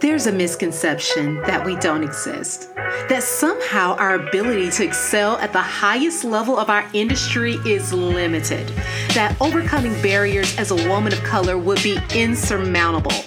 There's a misconception that we don't exist, that somehow our ability to excel at the highest level of our industry is limited, that overcoming barriers as a woman of color would be insurmountable.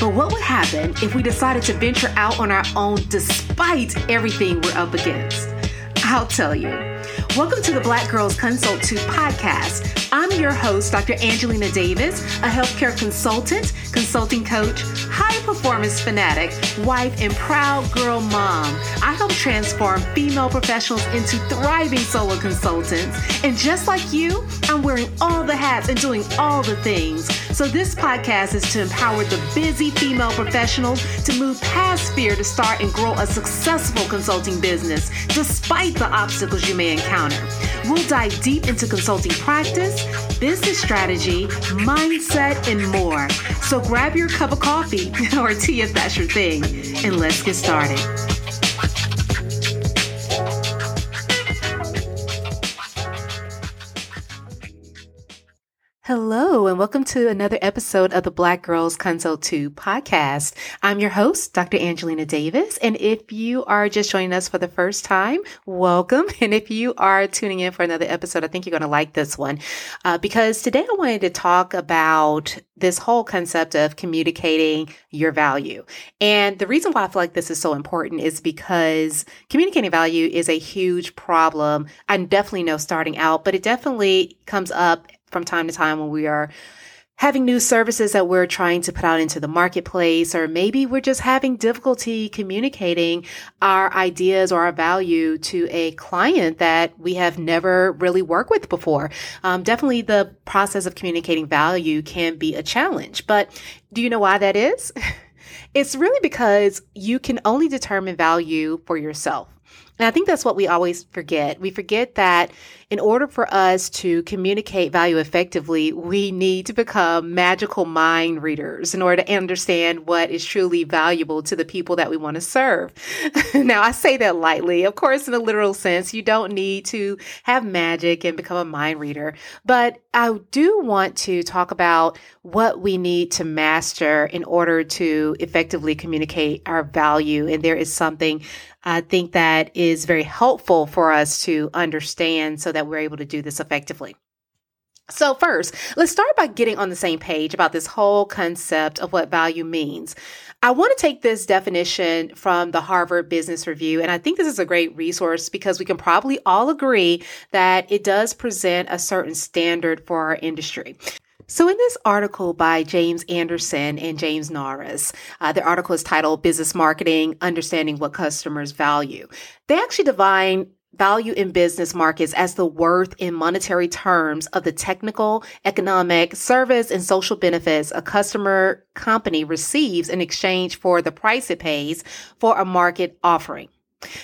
But what would happen if we decided to venture out on our own despite everything we're up against? I'll tell you. Welcome to the Black Girls Consult 2 podcast. I'm your host, Dr. Angelina Davis, a healthcare consultant, consulting coach, high performance fanatic, wife, and proud girl mom. I help transform female professionals into thriving solo consultants. And just like you, I'm wearing all the hats and doing all the things. So this podcast is to empower the busy female professionals to move past fear to start and grow a successful consulting business despite the obstacles you may encounter. We'll dive deep into consulting practice, business strategy, mindset, and more. So grab your cup of coffee or tea if that's your thing, and let's get started. Hello, and welcome to another episode of the Black Girls Consult 2 podcast. I'm your host, Dr. Angelina Davis. And if you are just joining us for the first time, welcome. And if you are tuning in for another episode, I think you're going to like this one uh, because today I wanted to talk about this whole concept of communicating your value. And the reason why I feel like this is so important is because communicating value is a huge problem. I definitely know starting out, but it definitely comes up from time to time when we are having new services that we're trying to put out into the marketplace, or maybe we're just having difficulty communicating our ideas or our value to a client that we have never really worked with before. Um, definitely the process of communicating value can be a challenge, but do you know why that is? it's really because you can only determine value for yourself. And I think that's what we always forget. We forget that in order for us to communicate value effectively, we need to become magical mind readers in order to understand what is truly valuable to the people that we want to serve. now, I say that lightly. Of course, in a literal sense, you don't need to have magic and become a mind reader. But I do want to talk about what we need to master in order to effectively communicate our value. And there is something I think that is very helpful for us to understand so that we're able to do this effectively. So, first, let's start by getting on the same page about this whole concept of what value means. I want to take this definition from the Harvard Business Review, and I think this is a great resource because we can probably all agree that it does present a certain standard for our industry. So, in this article by James Anderson and James Narus, uh, the article is titled Business Marketing Understanding What Customers Value. They actually define value in business markets as the worth in monetary terms of the technical, economic, service, and social benefits a customer company receives in exchange for the price it pays for a market offering.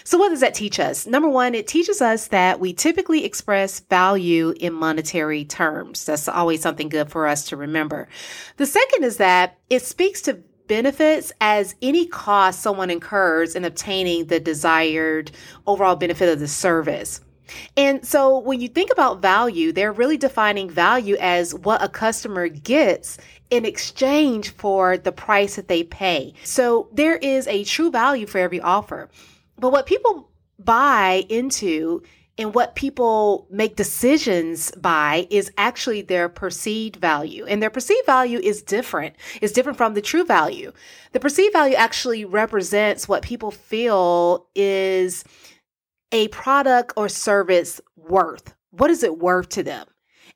So, what does that teach us? Number one, it teaches us that we typically express value in monetary terms. That's always something good for us to remember. The second is that it speaks to benefits as any cost someone incurs in obtaining the desired overall benefit of the service. And so when you think about value, they're really defining value as what a customer gets in exchange for the price that they pay. So there is a true value for every offer. But what people buy into and what people make decisions by is actually their perceived value. And their perceived value is different. It's different from the true value. The perceived value actually represents what people feel is a product or service worth. What is it worth to them?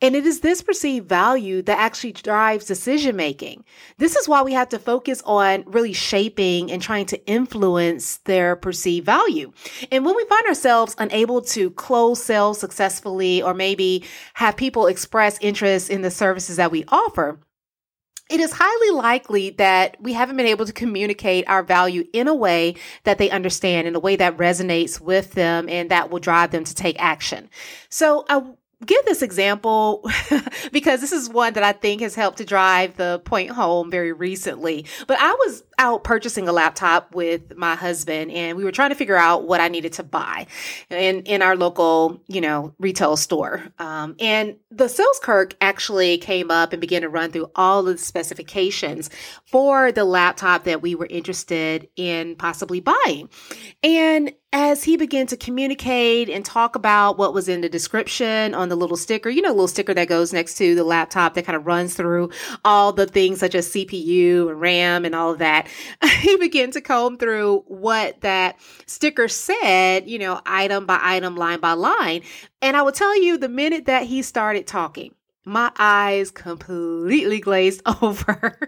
And it is this perceived value that actually drives decision making. This is why we have to focus on really shaping and trying to influence their perceived value. And when we find ourselves unable to close sales successfully or maybe have people express interest in the services that we offer, it is highly likely that we haven't been able to communicate our value in a way that they understand, in a way that resonates with them and that will drive them to take action. So I give this example because this is one that I think has helped to drive the point home very recently. But I was out purchasing a laptop with my husband and we were trying to figure out what I needed to buy in, in our local, you know, retail store. Um, and the sales clerk actually came up and began to run through all the specifications for the laptop that we were interested in possibly buying. And as he began to communicate and talk about what was in the description on the little sticker, you know, little sticker that goes next to the laptop that kind of runs through all the things such as CPU and RAM and all of that, he began to comb through what that sticker said, you know, item by item, line by line. And I will tell you, the minute that he started talking, my eyes completely glazed over.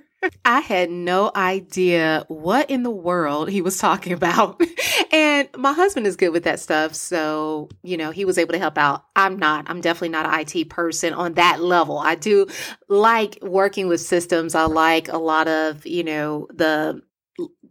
I had no idea what in the world he was talking about. and my husband is good with that stuff. So, you know, he was able to help out. I'm not. I'm definitely not an IT person on that level. I do like working with systems. I like a lot of, you know, the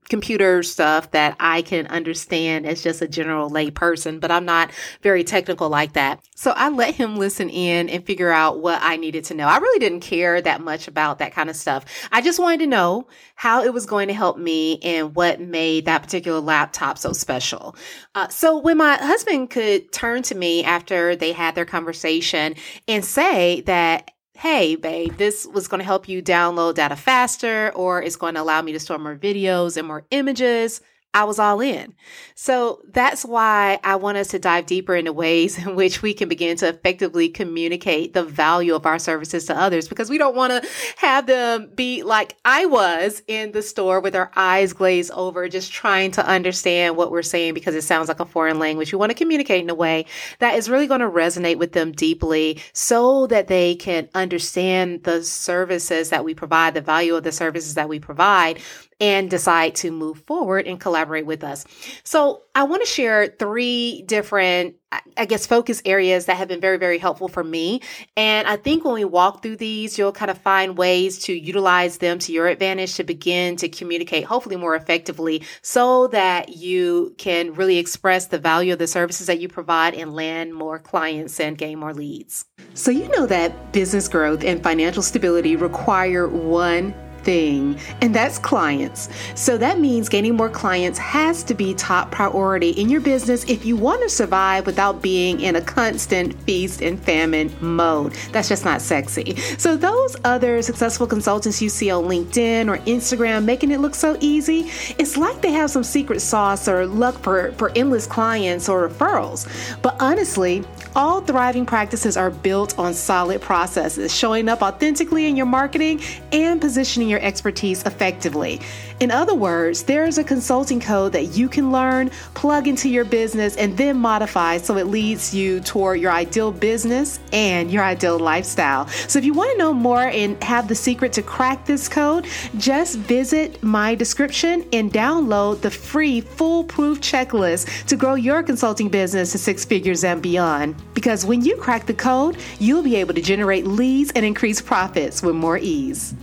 computer stuff that I can understand as just a general lay person, but I'm not very technical like that. So I let him listen in and figure out what I needed to know. I really didn't care that much about that kind of stuff. I just wanted to know how it was going to help me and what made that particular laptop so special. Uh, so when my husband could turn to me after they had their conversation and say that, hey, babe, this was going to help you download data faster, or it's going to allow me to store more videos and more images. I was all in. So that's why I want us to dive deeper into ways in which we can begin to effectively communicate the value of our services to others because we don't want to have them be like I was in the store with our eyes glazed over, just trying to understand what we're saying because it sounds like a foreign language. We want to communicate in a way that is really going to resonate with them deeply so that they can understand the services that we provide, the value of the services that we provide and decide to move forward and collaborate with us. So I want to share three different, I guess, focus areas that have been very, very helpful for me. And I think when we walk through these, you'll kind of find ways to utilize them to your advantage to begin to communicate, hopefully more effectively, so that you can really express the value of the services that you provide and land more clients and gain more leads. So you know that business growth and financial stability require one thing, and that's clients. So that means gaining more clients has to be top priority in your business if you want to survive without being in a constant feast and famine mode. That's just not sexy. So those other successful consultants you see on LinkedIn or Instagram making it look so easy, it's like they have some secret sauce or luck for, for endless clients or referrals. But honestly, all thriving practices are built on solid processes, showing up authentically in your marketing and positioning your expertise effectively. In other words, there is a consulting code that you can learn, plug into your business, and then modify so it leads you toward your ideal business and your ideal lifestyle. So if you want to know more and have the secret to crack this code, just visit my description and download the free foolproof checklist to grow your consulting business to six figures and beyond. Because when you crack the code, you'll be able to generate leads and increase profits with more ease.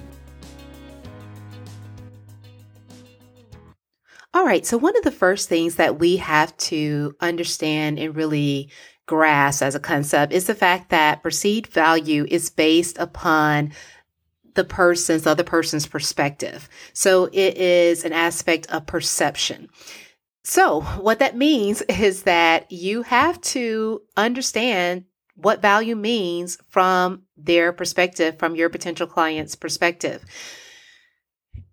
All right, so one of the first things that we have to understand and really grasp as a concept is the fact that perceived value is based upon the person's, the other person's perspective. So it is an aspect of perception. So what that means is that you have to understand what value means from their perspective, from your potential client's perspective.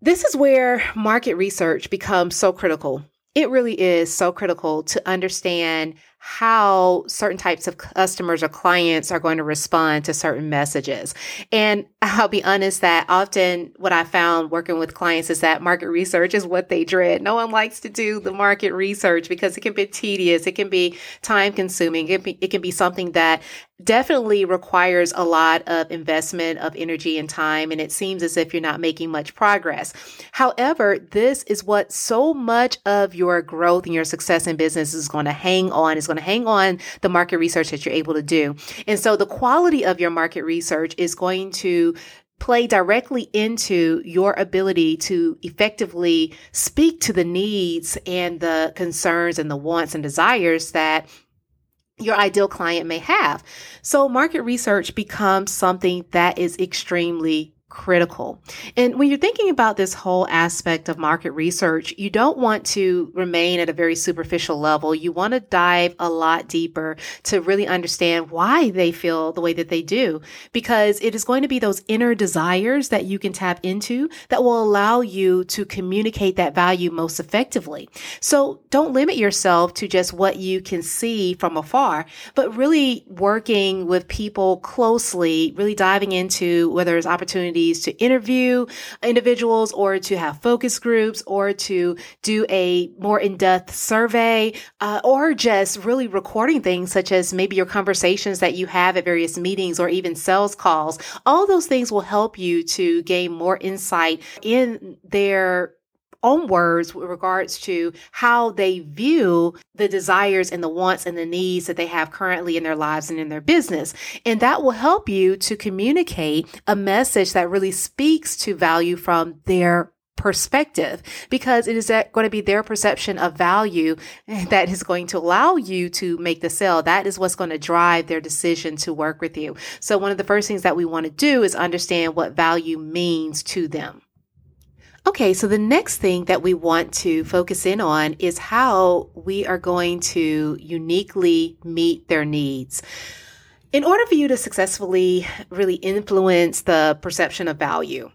This is where market research becomes so critical. It really is so critical to understand how certain types of customers or clients are going to respond to certain messages. And I'll be honest that often what I found working with clients is that market research is what they dread. No one likes to do the market research because it can be tedious. It can be time consuming. It can be, it can be something that definitely requires a lot of investment of energy and time. And it seems as if you're not making much progress. However, this is what so much of your growth and your success in business is going to hang on, is going to hang on the market research that you're able to do. And so the quality of your market research is going to play directly into your ability to effectively speak to the needs and the concerns and the wants and desires that your ideal client may have. So market research becomes something that is extremely critical. And when you're thinking about this whole aspect of market research, you don't want to remain at a very superficial level. You want to dive a lot deeper to really understand why they feel the way that they do, because it is going to be those inner desires that you can tap into that will allow you to communicate that value most effectively. So don't limit yourself to just what you can see from afar, but really working with people closely, really diving into whether there's opportunities opportunities to interview individuals or to have focus groups or to do a more in-depth survey uh, or just really recording things such as maybe your conversations that you have at various meetings or even sales calls. All those things will help you to gain more insight in their own words with regards to how they view the desires and the wants and the needs that they have currently in their lives and in their business. And that will help you to communicate a message that really speaks to value from their perspective because it is going to be their perception of value that is going to allow you to make the sale. That is what's going to drive their decision to work with you. So one of the first things that we want to do is understand what value means to them. Okay, so the next thing that we want to focus in on is how we are going to uniquely meet their needs. In order for you to successfully really influence the perception of value,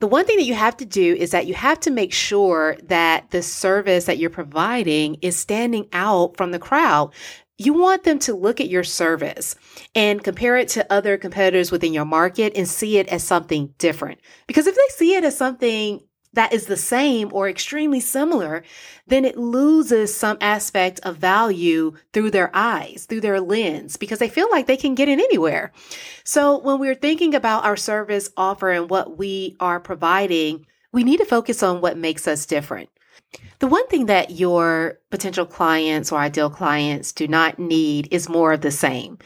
the one thing that you have to do is that you have to make sure that the service that you're providing is standing out from the crowd you want them to look at your service and compare it to other competitors within your market and see it as something different. Because if they see it as something that is the same or extremely similar, then it loses some aspect of value through their eyes, through their lens, because they feel like they can get it anywhere. So when we're thinking about our service offer and what we are providing, we need to focus on what makes us different. The one thing that your potential clients or ideal clients do not need is more of the same.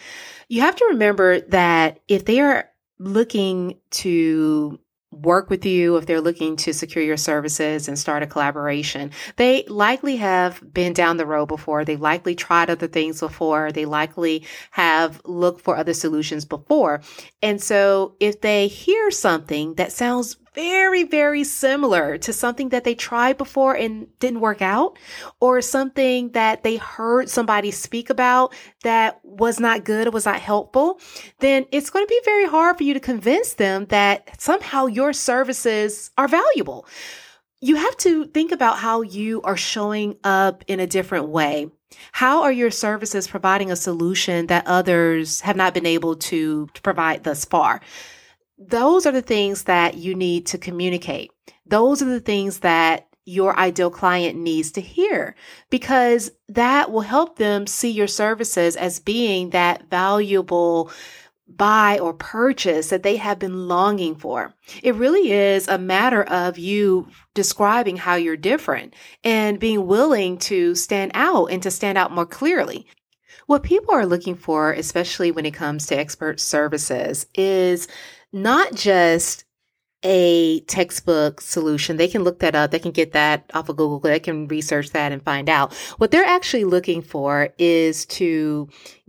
You have to remember that if they are looking to work with you, if they're looking to secure your services and start a collaboration, they likely have been down the road before. They likely tried other things before. They likely have looked for other solutions before. And so if they hear something that sounds very, very similar to something that they tried before and didn't work out, or something that they heard somebody speak about that was not good, was not helpful, then it's going to be very hard for you to convince them that somehow your services are valuable. You have to think about how you are showing up in a different way. How are your services providing a solution that others have not been able to provide thus far? Those are the things that you need to communicate. Those are the things that your ideal client needs to hear because that will help them see your services as being that valuable buy or purchase that they have been longing for. It really is a matter of you describing how you're different and being willing to stand out and to stand out more clearly. What people are looking for, especially when it comes to expert services, is not just a textbook solution. They can look that up. They can get that off of Google. They can research that and find out. What they're actually looking for is to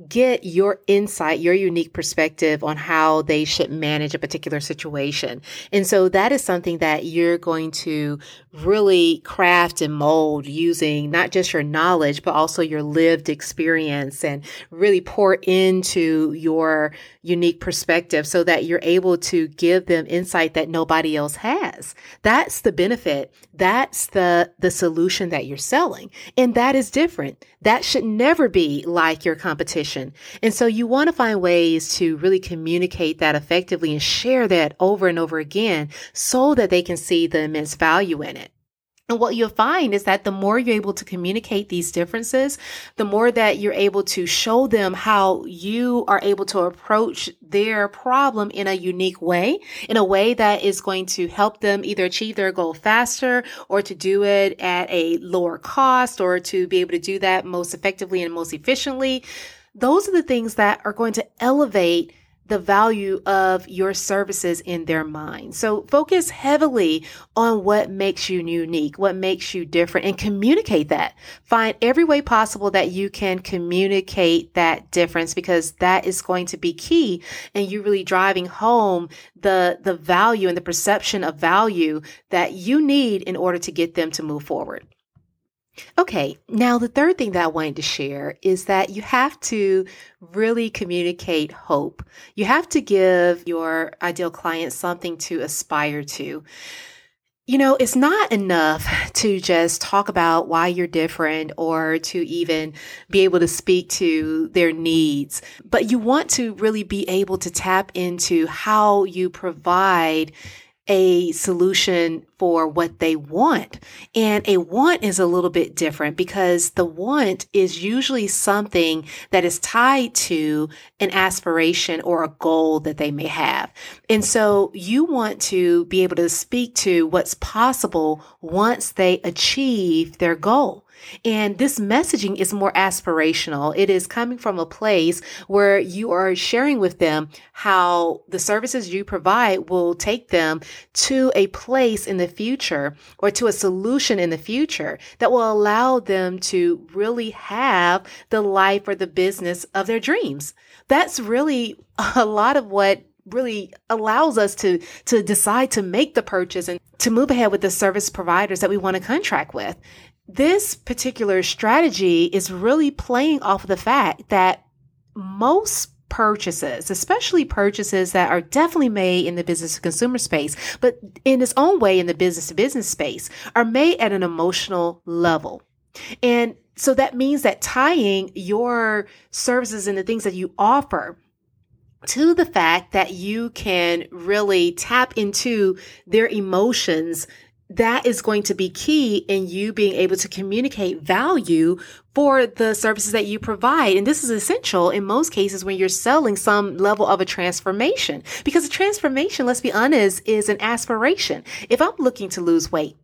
get your insight, your unique perspective on how they should manage a particular situation. And so that is something that you're going to really craft and mold using not just your knowledge, but also your lived experience and really pour into your unique perspective so that you're able to give them insight that nobody else has. That's the benefit. That's the, the solution that you're selling. And that is different. That should never be like your competition. And so you want to find ways to really communicate that effectively and share that over and over again so that they can see the immense value in it. And what you'll find is that the more you're able to communicate these differences, the more that you're able to show them how you are able to approach their problem in a unique way, in a way that is going to help them either achieve their goal faster or to do it at a lower cost or to be able to do that most effectively and most efficiently. Those are the things that are going to elevate the value of your services in their mind. So focus heavily on what makes you unique, what makes you different and communicate that. Find every way possible that you can communicate that difference because that is going to be key and you really driving home the, the value and the perception of value that you need in order to get them to move forward. Okay, now the third thing that I wanted to share is that you have to really communicate hope. You have to give your ideal client something to aspire to. You know, it's not enough to just talk about why you're different or to even be able to speak to their needs, but you want to really be able to tap into how you provide a solution for what they want. And a want is a little bit different because the want is usually something that is tied to an aspiration or a goal that they may have. And so you want to be able to speak to what's possible once they achieve their goal. And this messaging is more aspirational. It is coming from a place where you are sharing with them how the services you provide will take them to a place in the future or to a solution in the future that will allow them to really have the life or the business of their dreams. That's really a lot of what really allows us to to decide to make the purchase and to move ahead with the service providers that we want to contract with this particular strategy is really playing off of the fact that most purchases, especially purchases that are definitely made in the business to consumer space, but in its own way in the business to business space, are made at an emotional level. And so that means that tying your services and the things that you offer to the fact that you can really tap into their emotions that is going to be key in you being able to communicate value for the services that you provide. And this is essential in most cases when you're selling some level of a transformation because a transformation, let's be honest, is an aspiration. If I'm looking to lose weight,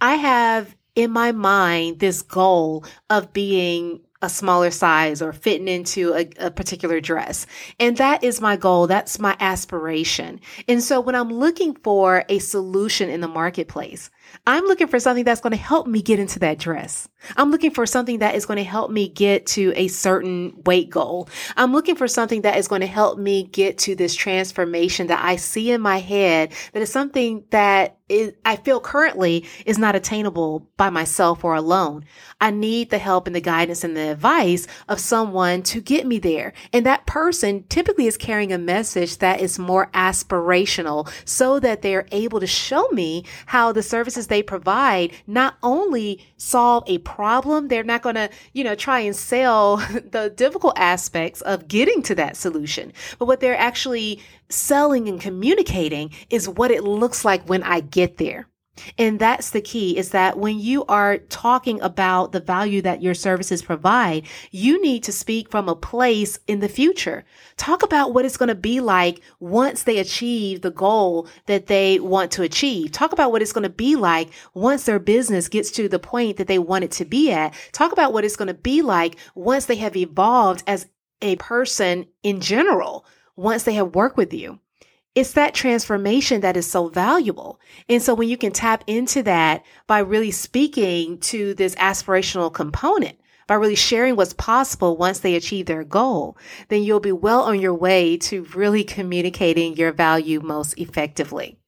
I have in my mind this goal of being a smaller size or fitting into a, a, particular dress. And that is my goal. That's my aspiration. And so when I'm looking for a solution in the marketplace, I'm looking for something that's going to help me get into that dress. I'm looking for something that is going to help me get to a certain weight goal. I'm looking for something that is going to help me get to this transformation that I see in my head that is something that is, I feel currently is not attainable by myself or alone. I need the help and the guidance and the advice of someone to get me there. And that person typically is carrying a message that is more aspirational so that they're able to show me how the services they provide not only solve a problem, they're not going to, you know, try and sell the difficult aspects of getting to that solution. But what they're actually selling and communicating is what it looks like when I get there. And that's the key is that when you are talking about the value that your services provide, you need to speak from a place in the future. Talk about what it's going to be like once they achieve the goal that they want to achieve. Talk about what it's going to be like once their business gets to the point that they want it to be at. Talk about what it's going to be like once they have evolved as a person in general, once they have worked with you it's that transformation that is so valuable. And so when you can tap into that by really speaking to this aspirational component, by really sharing what's possible once they achieve their goal, then you'll be well on your way to really communicating your value most effectively.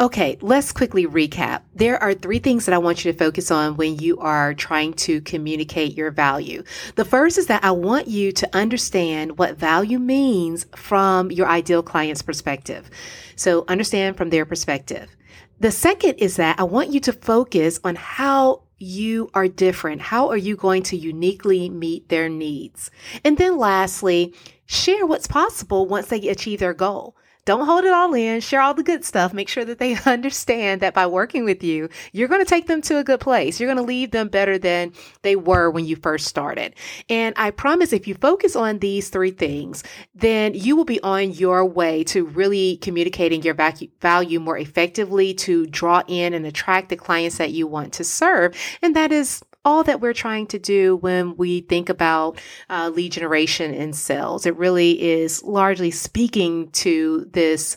Okay, let's quickly recap. There are three things that I want you to focus on when you are trying to communicate your value. The first is that I want you to understand what value means from your ideal client's perspective. So understand from their perspective. The second is that I want you to focus on how you are different. How are you going to uniquely meet their needs? And then lastly, share what's possible once they achieve their goal. Don't hold it all in. Share all the good stuff. Make sure that they understand that by working with you, you're going to take them to a good place. You're going to leave them better than they were when you first started. And I promise if you focus on these three things, then you will be on your way to really communicating your value more effectively to draw in and attract the clients that you want to serve. And that is all that we're trying to do when we think about uh, lead generation in sales. It really is largely speaking to this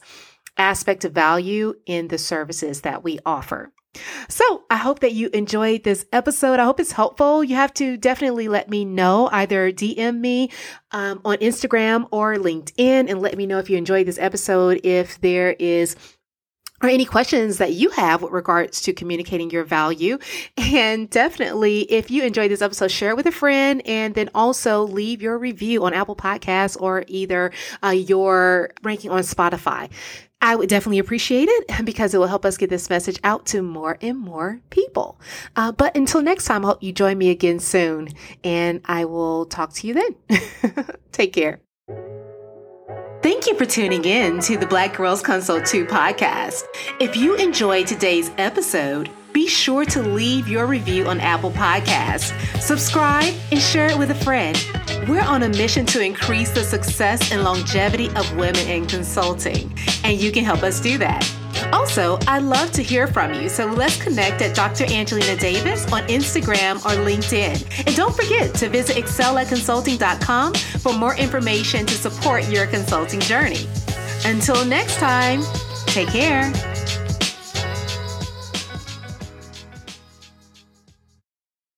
aspect of value in the services that we offer. So I hope that you enjoyed this episode. I hope it's helpful. You have to definitely let me know, either DM me um, on Instagram or LinkedIn, and let me know if you enjoyed this episode. If there is or any questions that you have with regards to communicating your value. And definitely, if you enjoyed this episode, share it with a friend and then also leave your review on Apple Podcasts or either uh, your ranking on Spotify. I would definitely appreciate it because it will help us get this message out to more and more people. Uh, but until next time, I hope you join me again soon and I will talk to you then. Take care. Thank you for tuning in to the Black Girls Consult 2 podcast. If you enjoyed today's episode, be sure to leave your review on Apple Podcasts, subscribe, and share it with a friend. We're on a mission to increase the success and longevity of women in consulting, and you can help us do that. Also, I'd love to hear from you, so let's connect at Dr. Angelina Davis on Instagram or LinkedIn. And don't forget to visit excelatconsulting.com for more information to support your consulting journey. Until next time, take care.